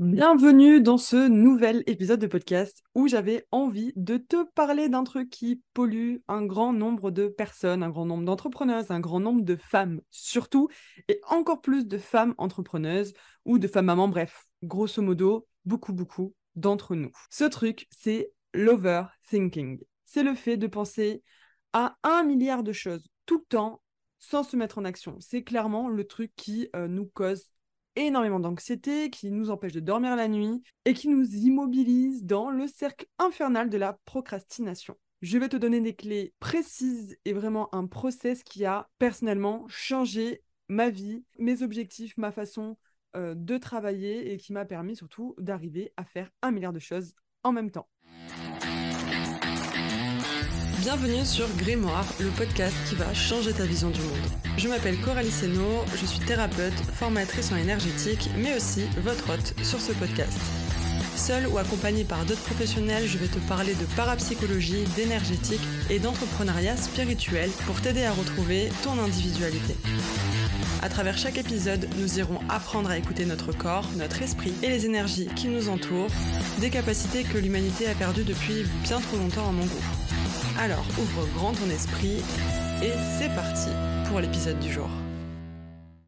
Bienvenue dans ce nouvel épisode de podcast où j'avais envie de te parler d'un truc qui pollue un grand nombre de personnes, un grand nombre d'entrepreneuses, un grand nombre de femmes surtout, et encore plus de femmes entrepreneuses ou de femmes mamans, bref, grosso modo, beaucoup, beaucoup d'entre nous. Ce truc, c'est l'overthinking. C'est le fait de penser à un milliard de choses tout le temps sans se mettre en action. C'est clairement le truc qui euh, nous cause énormément d'anxiété, qui nous empêche de dormir la nuit et qui nous immobilise dans le cercle infernal de la procrastination. Je vais te donner des clés précises et vraiment un process qui a personnellement changé ma vie, mes objectifs, ma façon euh, de travailler et qui m'a permis surtout d'arriver à faire un milliard de choses en même temps. Bienvenue sur Grimoire, le podcast qui va changer ta vision du monde. Je m'appelle Coralie Seno, je suis thérapeute, formatrice en énergétique, mais aussi votre hôte sur ce podcast. Seule ou accompagnée par d'autres professionnels, je vais te parler de parapsychologie, d'énergétique et d'entrepreneuriat spirituel pour t'aider à retrouver ton individualité. À travers chaque épisode, nous irons apprendre à écouter notre corps, notre esprit et les énergies qui nous entourent, des capacités que l'humanité a perdues depuis bien trop longtemps à mon goût. Alors ouvre grand ton esprit et c'est parti pour l'épisode du jour.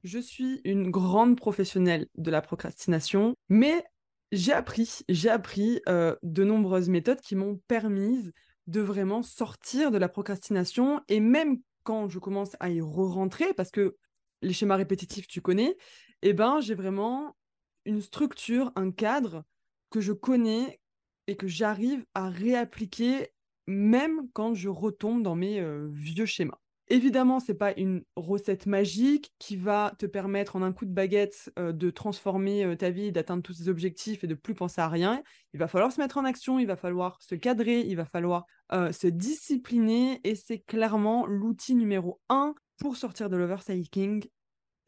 Je suis une grande professionnelle de la procrastination, mais j'ai appris, j'ai appris euh, de nombreuses méthodes qui m'ont permis de vraiment sortir de la procrastination et même quand je commence à y re-rentrer, parce que les schémas répétitifs, tu connais, eh ben, j'ai vraiment une structure, un cadre que je connais et que j'arrive à réappliquer même quand je retombe dans mes vieux schémas. Évidemment, ce n'est pas une recette magique qui va te permettre en un coup de baguette de transformer ta vie, d'atteindre tous tes objectifs et de plus penser à rien. Il va falloir se mettre en action, il va falloir se cadrer, il va falloir se discipliner et c'est clairement l'outil numéro un pour sortir de l'overthinking,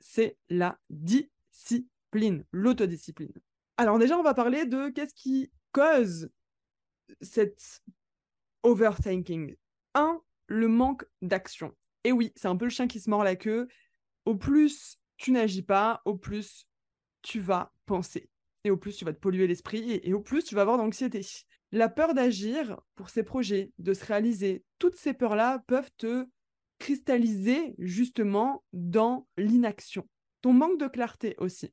c'est la discipline, l'autodiscipline. Alors déjà, on va parler de qu'est-ce qui cause cette overthinking. Un, le manque d'action. Et oui, c'est un peu le chien qui se mord la queue. Au plus tu n'agis pas, au plus tu vas penser. Et au plus tu vas te polluer l'esprit et, au plus tu vas avoir d'anxiété. La peur d'agir pour ces projets, de se réaliser, toutes ces peurs-là peuvent te cristalliser justement dans l'inaction. Ton manque de clarté aussi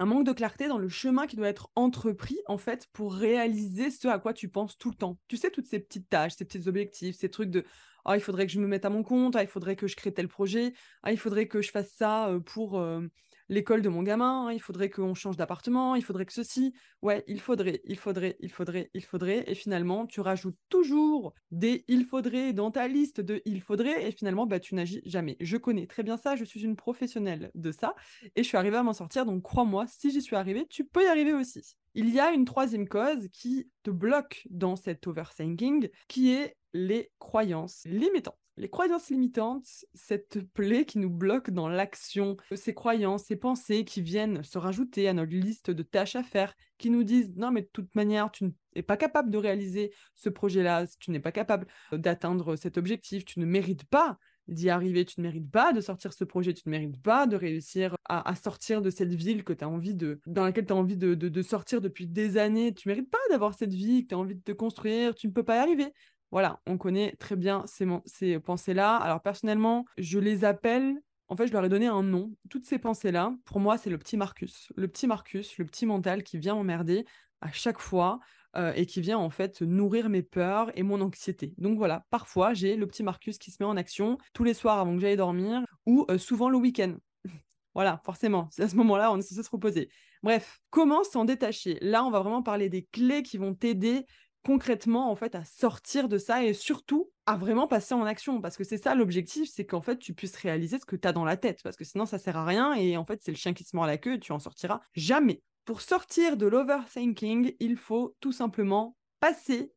un manque de clarté dans le chemin qui doit être entrepris en fait pour réaliser ce à quoi tu penses tout le temps. Tu sais toutes ces petites tâches, ces petits objectifs, ces trucs de ah il faudrait que je me mette à mon compte, ah il faudrait que je crée tel projet, ah il faudrait que je fasse ça euh, pour euh, l'école de mon gamin, hein, il faudrait qu'on change d'appartement, il faudrait que ceci. Ouais, il faudrait, il faudrait, il faudrait, il faudrait. Et finalement, tu rajoutes toujours des il faudrait dans ta liste de il faudrait. Et finalement, bah, tu n'agis jamais. Je connais très bien ça. Je suis une professionnelle de ça. Et je suis arrivée à m'en sortir. Donc, crois-moi, si j'y suis arrivée, tu peux y arriver aussi. Il y a une troisième cause qui te bloque dans cet overthinking, qui est les croyances limitantes. Les croyances limitantes, cette plaie qui nous bloque dans l'action, ces croyances, ces pensées qui viennent se rajouter à notre liste de tâches à faire, qui nous disent non mais de toute manière tu n'es pas capable de réaliser ce projet-là, tu n'es pas capable d'atteindre cet objectif, tu ne mérites pas d'y arriver, tu ne mérites pas de sortir ce projet, tu ne mérites pas de réussir à, sortir de cette ville que tu envie de, dans laquelle tu as envie de, sortir depuis des années, tu ne mérites pas d'avoir cette vie que tu as envie de te construire, tu ne peux pas y arriver. Voilà, on connaît très bien ces, pensées-là. Alors personnellement, je les appelle en fait, je leur ai donné un nom. Toutes ces pensées-là, pour moi, c'est le petit Marcus. Le petit Marcus, le petit mental qui vient m'emmerder à chaque fois euh, et qui vient en fait nourrir mes peurs et mon anxiété. Donc voilà, parfois, j'ai le petit Marcus qui se met en action tous les soirs avant que j'aille dormir ou euh, souvent le week-end. voilà, forcément, c'est à ce moment-là, on est censé se reposer. Bref, comment s'en détacher? Là, on va vraiment parler des clés qui vont t'aider concrètement en fait à sortir de ça et surtout à vraiment passer en action parce que c'est ça l'objectif c'est qu'en fait tu puisses réaliser ce que tu as dans la tête parce que sinon ça sert à rien et en fait c'est le chien qui se mord la queue et tu en sortiras jamais. Pour sortir de l'overthinking, il faut tout simplement passer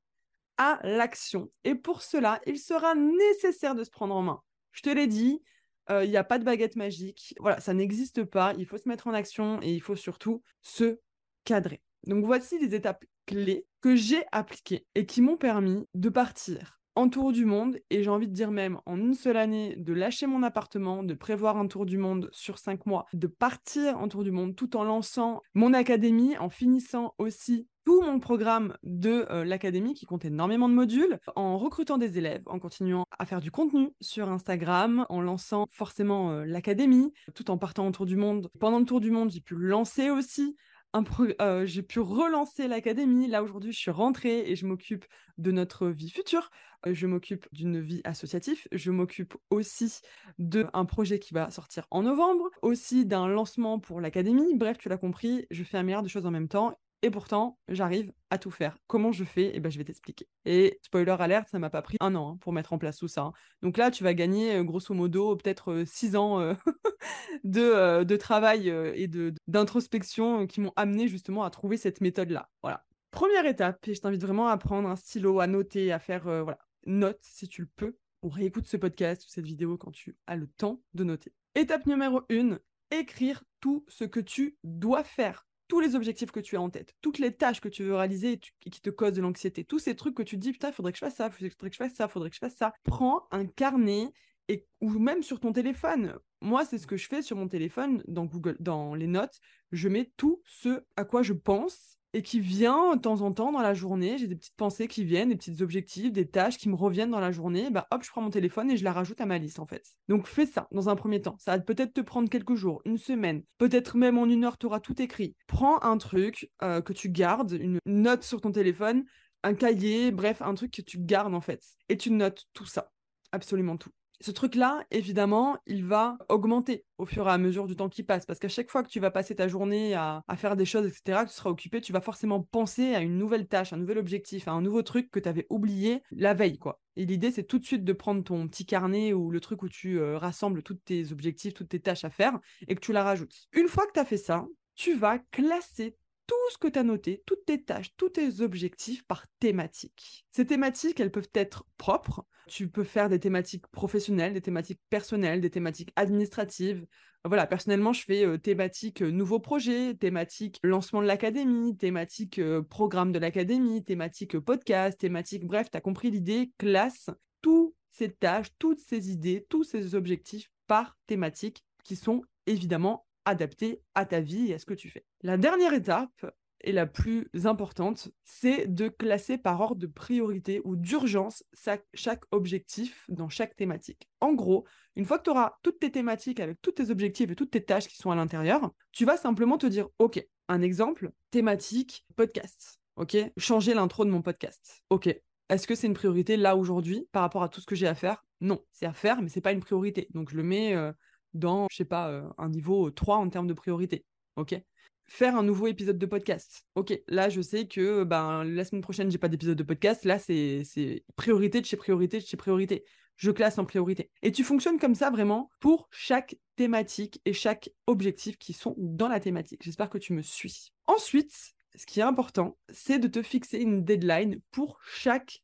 à l'action et pour cela, il sera nécessaire de se prendre en main. Je te l'ai dit, euh, il n'y a pas de baguette magique. Voilà, ça n'existe pas. Il faut se mettre en action et il faut surtout se cadrer. Donc voici les étapes clés que j'ai appliquées et qui m'ont permis de partir en tour du monde et j'ai envie de dire même en une seule année de lâcher mon appartement, de prévoir un tour du monde sur cinq mois, de partir en tour du monde tout en lançant mon académie, en finissant aussi tout mon programme de euh, l'académie qui compte énormément de modules, en recrutant des élèves, en continuant à faire du contenu sur Instagram, en lançant forcément euh, l'académie, tout en partant autour du monde. Pendant le tour du monde, j'ai pu lancer aussi euh, j'ai pu relancer l'académie. Là, aujourd'hui, je suis rentrée et je m'occupe de notre vie future. Euh, je m'occupe d'une vie associative. Je m'occupe aussi d'un projet qui va sortir en novembre, aussi d'un lancement pour l'académie. Bref, tu l'as compris, je fais un milliard de choses en même temps et pourtant, j'arrive à tout faire. Comment je fais? Eh ben, je vais t'expliquer. Et spoiler alerte, ça m'a pas pris un an hein, pour mettre en place tout ça. Hein. Donc là, tu vas gagner euh, grosso modo peut-être euh, six ans euh, de, travail et d'introspection qui m'ont amené justement à trouver cette méthode-là. Voilà. Première étape, et je t'invite vraiment à prendre un stylo, à noter, à faire voilà, note si tu le peux, ou réécoute ce podcast ou cette vidéo quand tu as le temps de noter. Étape numéro une, écrire tout ce que tu dois faire tous les objectifs que tu as en tête, toutes les tâches que tu veux réaliser et, qui te causent de l'anxiété, tous ces trucs que tu dis, putain, faudrait que je fasse ça, faudrait que je fasse ça, faudrait que je fasse ça. Prends un carnet et, ou même sur ton téléphone. Moi, c'est ce que je fais sur mon téléphone, dans Google, dans les notes. Je mets tout ce à quoi je pense et qui vient de temps en temps dans la journée. J'ai des petites pensées qui viennent, des petits objectifs, des tâches qui me reviennent dans la journée. Bah hop, je prends mon téléphone et je la rajoute à ma liste en fait. Donc fais ça dans un premier temps. Ça va peut-être te prendre quelques jours, une semaine, peut-être même en une heure, tu auras tout écrit. Prends un truc euh, que tu gardes, une note sur ton téléphone, un cahier, bref, un truc que tu gardes en fait. Et tu notes tout ça, absolument tout ce truc-là, évidemment, il va augmenter au fur et à mesure du temps qui passe. Parce qu'à chaque fois que tu vas passer ta journée à, faire des choses, etc., tu seras occupé, tu vas forcément penser à une nouvelle tâche, un nouvel objectif, à un nouveau truc que tu avais oublié la veille, quoi. Et l'idée, c'est tout de suite de prendre ton petit carnet ou le truc où tu euh, rassembles tous tes objectifs, toutes tes tâches à faire, et que tu la rajoutes. Une fois que tu as fait ça, tu vas classer tout ce que tu as noté, toutes tes tâches, tous tes objectifs par thématique. Ces thématiques, elles peuvent être propres. Tu peux faire des thématiques professionnelles, des thématiques personnelles, des thématiques administratives. Voilà, personnellement, je fais thématique euh, nouveau projet, thématique lancement de l'académie, thématique programme de l'académie, thématique podcast, thématique, bref, tu as compris l'idée, classe toutes ces tâches, toutes ces idées, tous ces objectifs par thématique qui sont évidemment adapté à ta vie et à ce que tu fais. La dernière étape, et la plus importante, c'est de classer par ordre de priorité ou d'urgence chaque objectif dans chaque thématique. En gros, une fois que tu auras toutes tes thématiques avec tous tes objectifs et toutes tes tâches qui sont à l'intérieur, tu vas simplement te dire, OK, un exemple, thématique, podcast. OK, changer l'intro de mon podcast. OK, est-ce que c'est une priorité là aujourd'hui par rapport à tout ce que j'ai à faire? Non, c'est à faire, mais c'est pas une priorité. Donc je le mets euh, dans, je sais pas, euh, un niveau 3 en termes de priorité. OK? Faire un nouveau épisode de podcast. OK, là, je sais que ben, la semaine prochaine, j'ai pas d'épisode de podcast. Là, c'est priorité de chez priorité de chez priorité. Je classe en priorité. Et tu fonctionnes comme ça vraiment pour chaque thématique et chaque objectif qui sont dans la thématique. J'espère que tu me suis. Ensuite, ce qui est important, c'est de te fixer une deadline pour chaque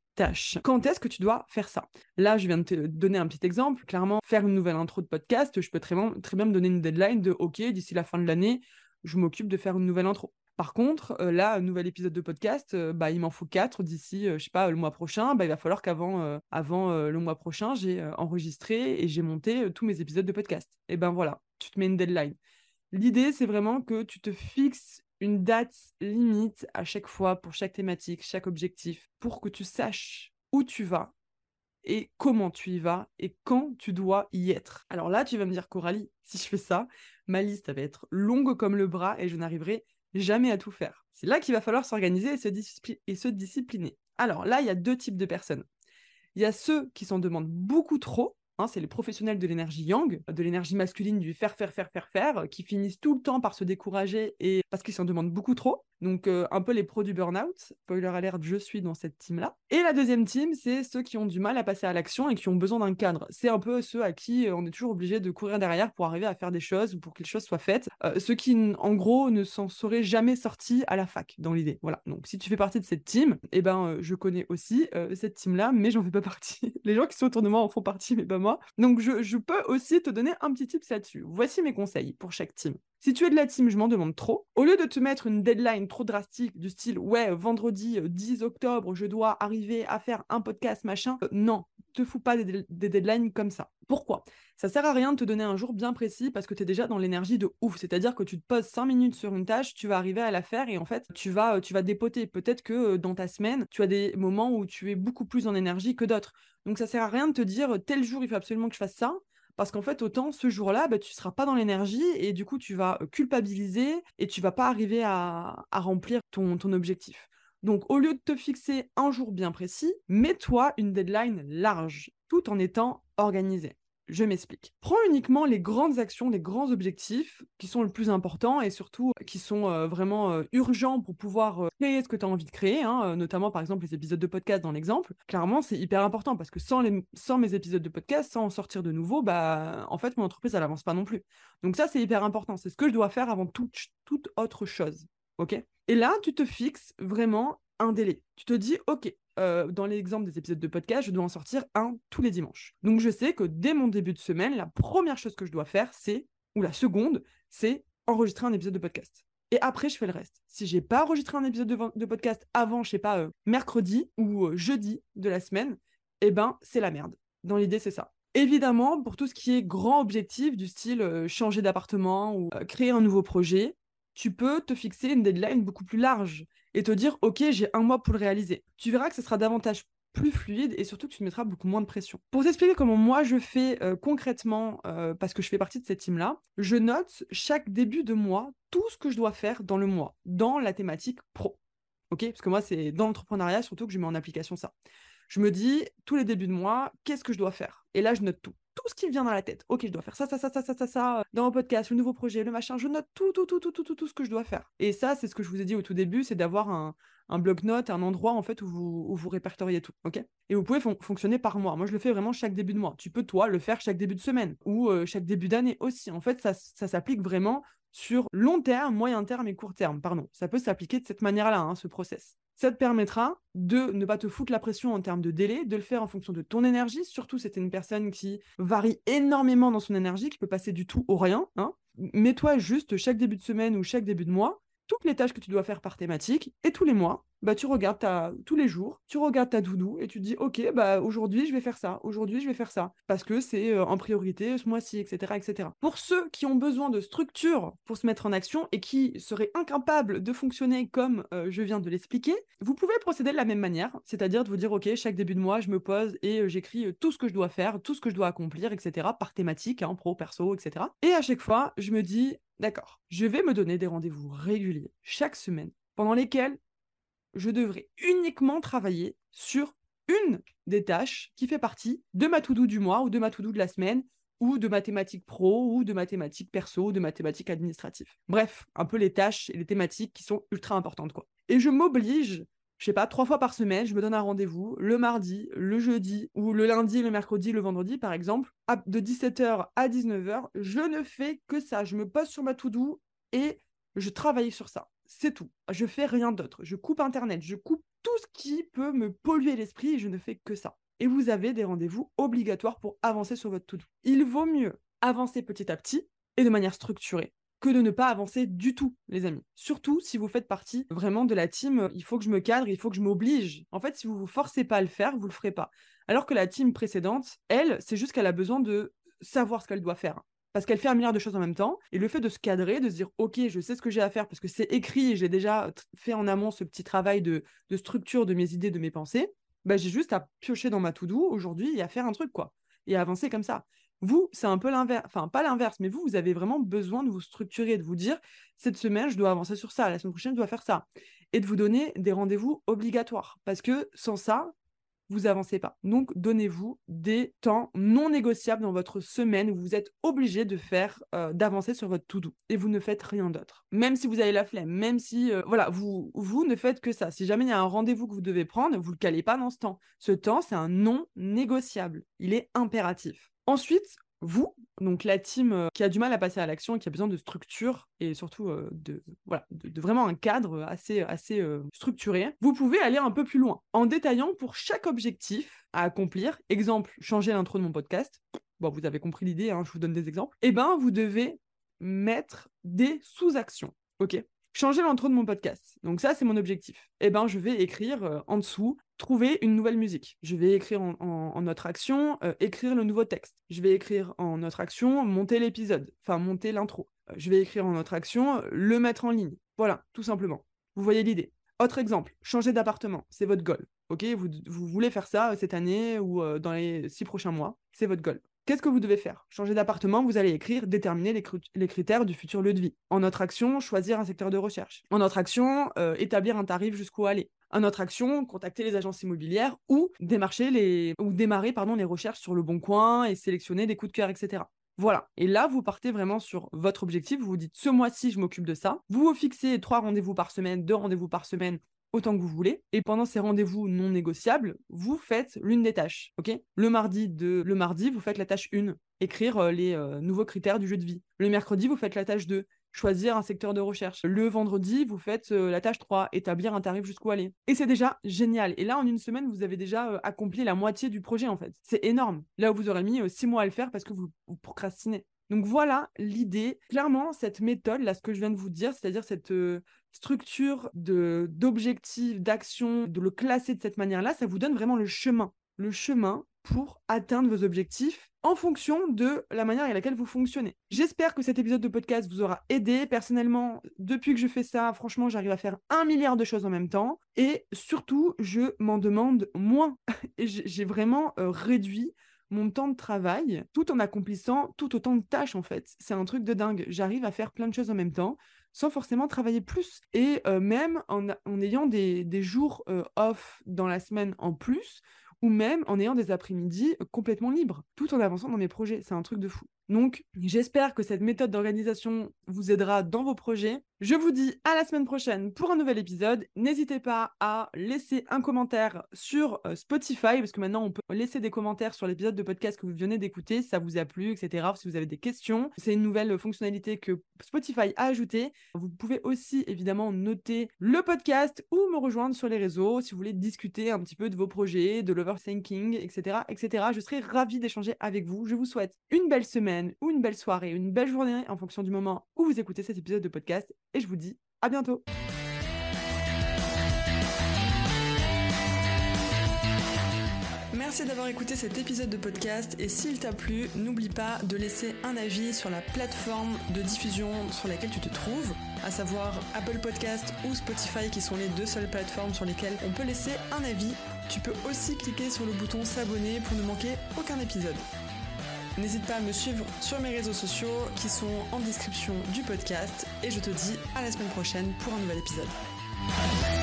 quand est-ce que tu dois faire ça? Là, je viens de te donner un petit exemple. Clairement, faire une nouvelle intro de podcast, je peux très bien, me donner une deadline de OK, d'ici la fin de l'année, je m'occupe de faire une nouvelle intro. Par contre, euh, là, un nouvel épisode de podcast, euh, bah, il m'en faut quatre d'ici, euh, je sais pas, le mois prochain. Bah, il va falloir qu'avant avant, le mois prochain, j'ai enregistré et j'ai monté tous mes épisodes de podcast. Et ben voilà, tu te mets une deadline. L'idée, c'est vraiment que tu te fixes une date limite à chaque fois pour chaque thématique, chaque objectif, pour que tu saches où tu vas et comment tu y vas et quand tu dois y être. Alors là, tu vas me dire, Coralie, si je fais ça, ma liste va être longue comme le bras et je n'arriverai jamais à tout faire. C'est là qu'il va falloir s'organiser et, se discipliner. Alors là, il y a deux types de personnes. Il y a ceux qui s'en demandent beaucoup trop Hein, c'est les professionnels de l'énergie yang, de l'énergie masculine du faire, faire, faire, faire, faire, qui finissent tout le temps par se décourager et parce qu'ils s'en demandent beaucoup trop. Donc, euh, un peu les pros du burn-out. Spoiler alert, je suis dans cette team-là. Et la deuxième team, c'est ceux qui ont du mal à passer à l'action et qui ont besoin d'un cadre. C'est un peu ceux à qui euh, on est toujours obligé de courir derrière pour arriver à faire des choses ou pour que les choses soient faites. Euh, ceux qui, en gros, ne s'en seraient jamais sortis à la fac, dans l'idée. Voilà. Donc, si tu fais partie de cette team, eh ben, je connais aussi cette team-là, mais j'en fais pas partie. les gens qui sont autour de moi en font partie, mais pas moi Donc, je, je peux aussi te donner un petit tip là-dessus. Voici mes conseils pour chaque team. Si tu es de la team, je m'en demande trop. Au lieu de te mettre une deadline trop drastique du style ouais, vendredi 10 euh, octobre, je dois arriver à faire un podcast, machin, euh, non, te fous pas des, deadlines comme ça. Pourquoi? Ça sert à rien de te donner un jour bien précis parce que tu es déjà dans l'énergie de ouf. C'est-à-dire que tu te poses 5 minutes sur une tâche, tu vas arriver à la faire et en fait, tu vas, euh, tu dépoter. Peut-être que dans ta semaine, tu as des moments où tu es beaucoup plus en énergie que d'autres. Donc ça sert à rien de te dire tel jour, il faut absolument que je fasse ça parce qu'en fait, autant ce jour-là, bah, tu ne seras pas dans l'énergie et du coup, tu vas culpabiliser et tu vas pas arriver à, remplir ton objectif. Donc, au lieu de te fixer un jour bien précis, mets-toi une deadline large, tout en étant organisé. Je m'explique. Prends uniquement les grandes actions, les grands objectifs qui sont le plus importants et surtout qui sont euh, vraiment euh, urgents pour pouvoir euh, créer ce que tu as envie de créer, hein, notamment par exemple les épisodes de podcast dans l'exemple. Clairement, c'est hyper important parce que sans, mes épisodes de podcast, sans en sortir de nouveau, bah, en fait, mon entreprise, elle n'avance pas non plus. Donc ça, c'est hyper important. C'est ce que je dois faire avant toute, toute autre chose. OK? Et là, tu te fixes vraiment un délai. Tu te dis, OK, euh, dans l'exemple des épisodes de podcast, je dois en sortir un tous les dimanches. Donc je sais que dès mon début de semaine, la première chose que je dois faire, c'est, ou la seconde, c'est enregistrer un épisode de podcast. Et après, je fais le reste. Si j'ai pas enregistré un épisode de, podcast avant, je sais pas, euh, mercredi ou euh, jeudi de la semaine, eh ben, c'est la merde. Dans l'idée, c'est ça. Évidemment, pour tout ce qui est grand objectif du style changer d'appartement ou créer un nouveau projet, tu peux te fixer une deadline beaucoup plus large et te dire, OK, j'ai un mois pour le réaliser. Tu verras que ce sera davantage plus fluide et surtout que tu mettras beaucoup moins de pression. Pour t'expliquer comment moi je fais euh, concrètement, euh, parce que je fais partie de cette team-là, je note chaque début de mois tout ce que je dois faire dans le mois, dans la thématique pro. OK? Parce que moi, c'est dans l'entrepreneuriat surtout que je mets en application ça. Je me dis, tous les débuts de mois, qu'est-ce que je dois faire? Et là, je note tout tout ce qui me vient dans la tête. Ok, je dois faire ça, ça, ça, ça, ça, ça, ça, dans mon podcast, le nouveau projet, le machin. Je note tout, tout, tout, tout, tout, tout, tout ce que je dois faire. Et ça, c'est ce que je vous ai dit au tout début, c'est d'avoir un, bloc-notes, un endroit en fait où vous, où vous répertoriez tout. Ok? Et vous pouvez fonctionner par mois. Moi, je le fais vraiment chaque début de mois. Tu peux, toi, le faire chaque début de semaine ou euh, chaque début d'année aussi. En fait, ça, ça s'applique vraiment sur long terme, moyen terme et court terme. Pardon. Ça peut s'appliquer de cette manière-là, hein, ce process. Ça te permettra de ne pas te foutre la pression en termes de délai, de le faire en fonction de ton énergie. Surtout, c'est une personne qui varie énormément dans son énergie, qui peut passer du tout au rien. Hein. Mets-toi juste chaque début de semaine ou chaque début de mois toutes les tâches que tu dois faire par thématique et tous les mois, bah, tu regardes ta, tous les jours, tu regardes ta doudou et tu te dis, OK, bah, aujourd'hui, je vais faire ça, aujourd'hui, je vais faire ça, parce que c'est en priorité ce mois-ci, etc., etc. Pour ceux qui ont besoin de structure pour se mettre en action et qui seraient incapables de fonctionner comme je viens de l'expliquer, vous pouvez procéder de la même manière, c'est-à-dire de vous dire, OK, chaque début de mois, je me pose et j'écris tout ce que je dois faire, tout ce que je dois accomplir, etc., par thématique, hein, pro, perso, etc. Et à chaque fois, je me dis, d'accord, je vais me donner des rendez-vous réguliers chaque semaine pendant lesquels je devrais uniquement travailler sur une des tâches qui fait partie de ma to-do du mois ou de ma to-do de la semaine ou de mathématiques pro ou de mathématiques perso ou de mathématiques administratives. Bref, un peu les tâches et les thématiques qui sont ultra importantes quoi. Et je m'oblige, je sais pas, trois fois par semaine, je me donne un rendez-vous le mardi, le jeudi ou le lundi, le mercredi, le vendredi par exemple, de 17h à 19h, je ne fais que ça, je me pose sur ma to-do et je travaille sur ça c'est tout. Je fais rien d'autre. Je coupe Internet, je coupe tout ce qui peut me polluer l'esprit et je ne fais que ça. Et vous avez des rendez-vous obligatoires pour avancer sur votre to-do. Il vaut mieux avancer petit à petit et de manière structurée que de ne pas avancer du tout, les amis. Surtout si vous faites partie vraiment de la team, il faut que je me cadre, il faut que je m'oblige. En fait, si vous vous forcez pas à le faire, vous le ferez pas. Alors que la team précédente, elle, c'est juste qu'elle a besoin de savoir ce qu'elle doit faire parce qu'elle fait un milliard de choses en même temps. Et le fait de se cadrer, de se dire, OK, je sais ce que j'ai à faire parce que c'est écrit et j'ai déjà fait en amont ce petit travail de, structure de mes idées, de mes pensées, bah, j'ai juste à piocher dans ma to-do aujourd'hui et à faire un truc, quoi. Et à avancer comme ça. Vous, c'est un peu l'inverse, enfin pas l'inverse, mais vous, vous avez vraiment besoin de vous structurer, de vous dire, cette semaine, je dois avancer sur ça, la semaine prochaine, je dois faire ça. Et de vous donner des rendez-vous obligatoires. Parce que sans ça, vous avancez pas. Donc, donnez-vous des temps non négociables dans votre semaine où vous êtes obligé de faire, euh, d'avancer sur votre to-do et vous ne faites rien d'autre. Même si vous avez la flemme, même si, euh, voilà, vous, ne faites que ça. Si jamais il y a un rendez-vous que vous devez prendre, vous le calez pas dans ce temps. Ce temps, c'est un non négociable. Il est impératif. Ensuite, vous, donc la team euh, qui a du mal à passer à l'action et qui a besoin de structure et surtout euh, de, vraiment un cadre assez, assez euh, structuré, vous pouvez aller un peu plus loin en détaillant pour chaque objectif à accomplir. Exemple, changer l'intro de mon podcast. Bon, vous avez compris l'idée, hein, je vous donne des exemples. Eh ben, vous devez mettre des sous-actions. Ok? Changer l'intro de mon podcast. Donc ça, c'est mon objectif. Eh ben, je vais écrire euh, en dessous, trouver une nouvelle musique. Je vais écrire en, notre action, euh, écrire le nouveau texte. Je vais écrire en notre action, monter l'épisode, enfin monter l'intro. Euh, je vais écrire en notre action, le mettre en ligne. Voilà, tout simplement. Vous voyez l'idée. Autre exemple, changer d'appartement, c'est votre goal. Ok, vous, vous, voulez faire ça cette année ou dans les six prochains mois, c'est votre goal. Qu'est-ce que vous devez faire? Changer d'appartement, vous allez écrire déterminer les, critères du futur lieu de vie. En notre action, choisir un secteur de recherche. En notre action, euh, établir un tarif jusqu'où aller. En notre action, contacter les agences immobilières ou démarcher les ou démarrer pardon les recherches sur le bon coin et sélectionner des coups de cœur, etc. Voilà. Et là, vous partez vraiment sur votre objectif. Vous vous dites, ce mois-ci, je m'occupe de ça. Vous vous fixez trois rendez-vous par semaine, deux rendez-vous par semaine autant que vous voulez. Et pendant ces rendez-vous non négociables, vous faites l'une des tâches. le mardi de le mardi, vous faites la tâche 1, écrire euh, les euh, nouveaux critères du jeu de vie. Le mercredi, vous faites la tâche 2, choisir un secteur de recherche. Le vendredi, vous faites euh, la tâche 3, établir un tarif jusqu'où aller. Et c'est déjà génial. Et là, en une semaine, vous avez déjà accompli la moitié du projet, en fait. C'est énorme. Là où vous aurez mis 6 mois à le faire parce que vous procrastinez. Donc voilà l'idée. Clairement, cette méthode, là, ce que je viens de vous dire, c'est-à-dire cette euh, structure de d'objectifs, d'actions, de le classer de cette manière-là, ça vous donne vraiment le chemin. Le chemin pour atteindre vos objectifs en fonction de la manière avec laquelle vous fonctionnez. J'espère que cet épisode de podcast vous aura aidé. Personnellement, depuis que je fais ça, franchement, j'arrive à faire un milliard de choses en même temps. Et surtout, je m'en demande moins. J'ai vraiment euh, réduit mon temps de travail tout en accomplissant tout autant de tâches en fait. C'est un truc de dingue. J'arrive à faire plein de choses en même temps sans forcément travailler plus. Et euh, même en, ayant des, jours euh, off dans la semaine en plus, ou même en ayant des après-midi complètement libres, tout en avançant dans mes projets. C'est un truc de fou. Donc, j'espère que cette méthode d'organisation vous aidera dans vos projets. Je vous dis à la semaine prochaine pour un nouvel épisode. N'hésitez pas à laisser un commentaire sur euh, Spotify, parce que maintenant on peut laisser des commentaires sur l'épisode de podcast que vous venez d'écouter, si ça vous a plu, etc. Si vous avez des questions, c'est une nouvelle fonctionnalité que Spotify a ajoutée. Vous pouvez aussi évidemment noter le podcast ou me rejoindre sur les réseaux si vous voulez discuter un petit peu de vos projets, de l'overthinking, etc., etc. Je serai ravie d'échanger avec vous. Je vous souhaite une belle ou une belle soirée, une belle journée en fonction du moment où vous écoutez cet épisode de podcast et je vous dis à bientôt. Merci d'avoir écouté cet épisode de podcast et s'il t'a plu, n'oublie pas de laisser un avis sur la plateforme de diffusion sur laquelle tu te trouves, à savoir Apple Podcast ou Spotify qui sont les deux seules plateformes sur lesquelles on peut laisser un avis. Tu peux aussi cliquer sur le bouton s'abonner pour ne manquer aucun épisode. N'hésite pas à me suivre sur mes réseaux sociaux qui sont en description du podcast et je te dis à la semaine prochaine pour un nouvel épisode.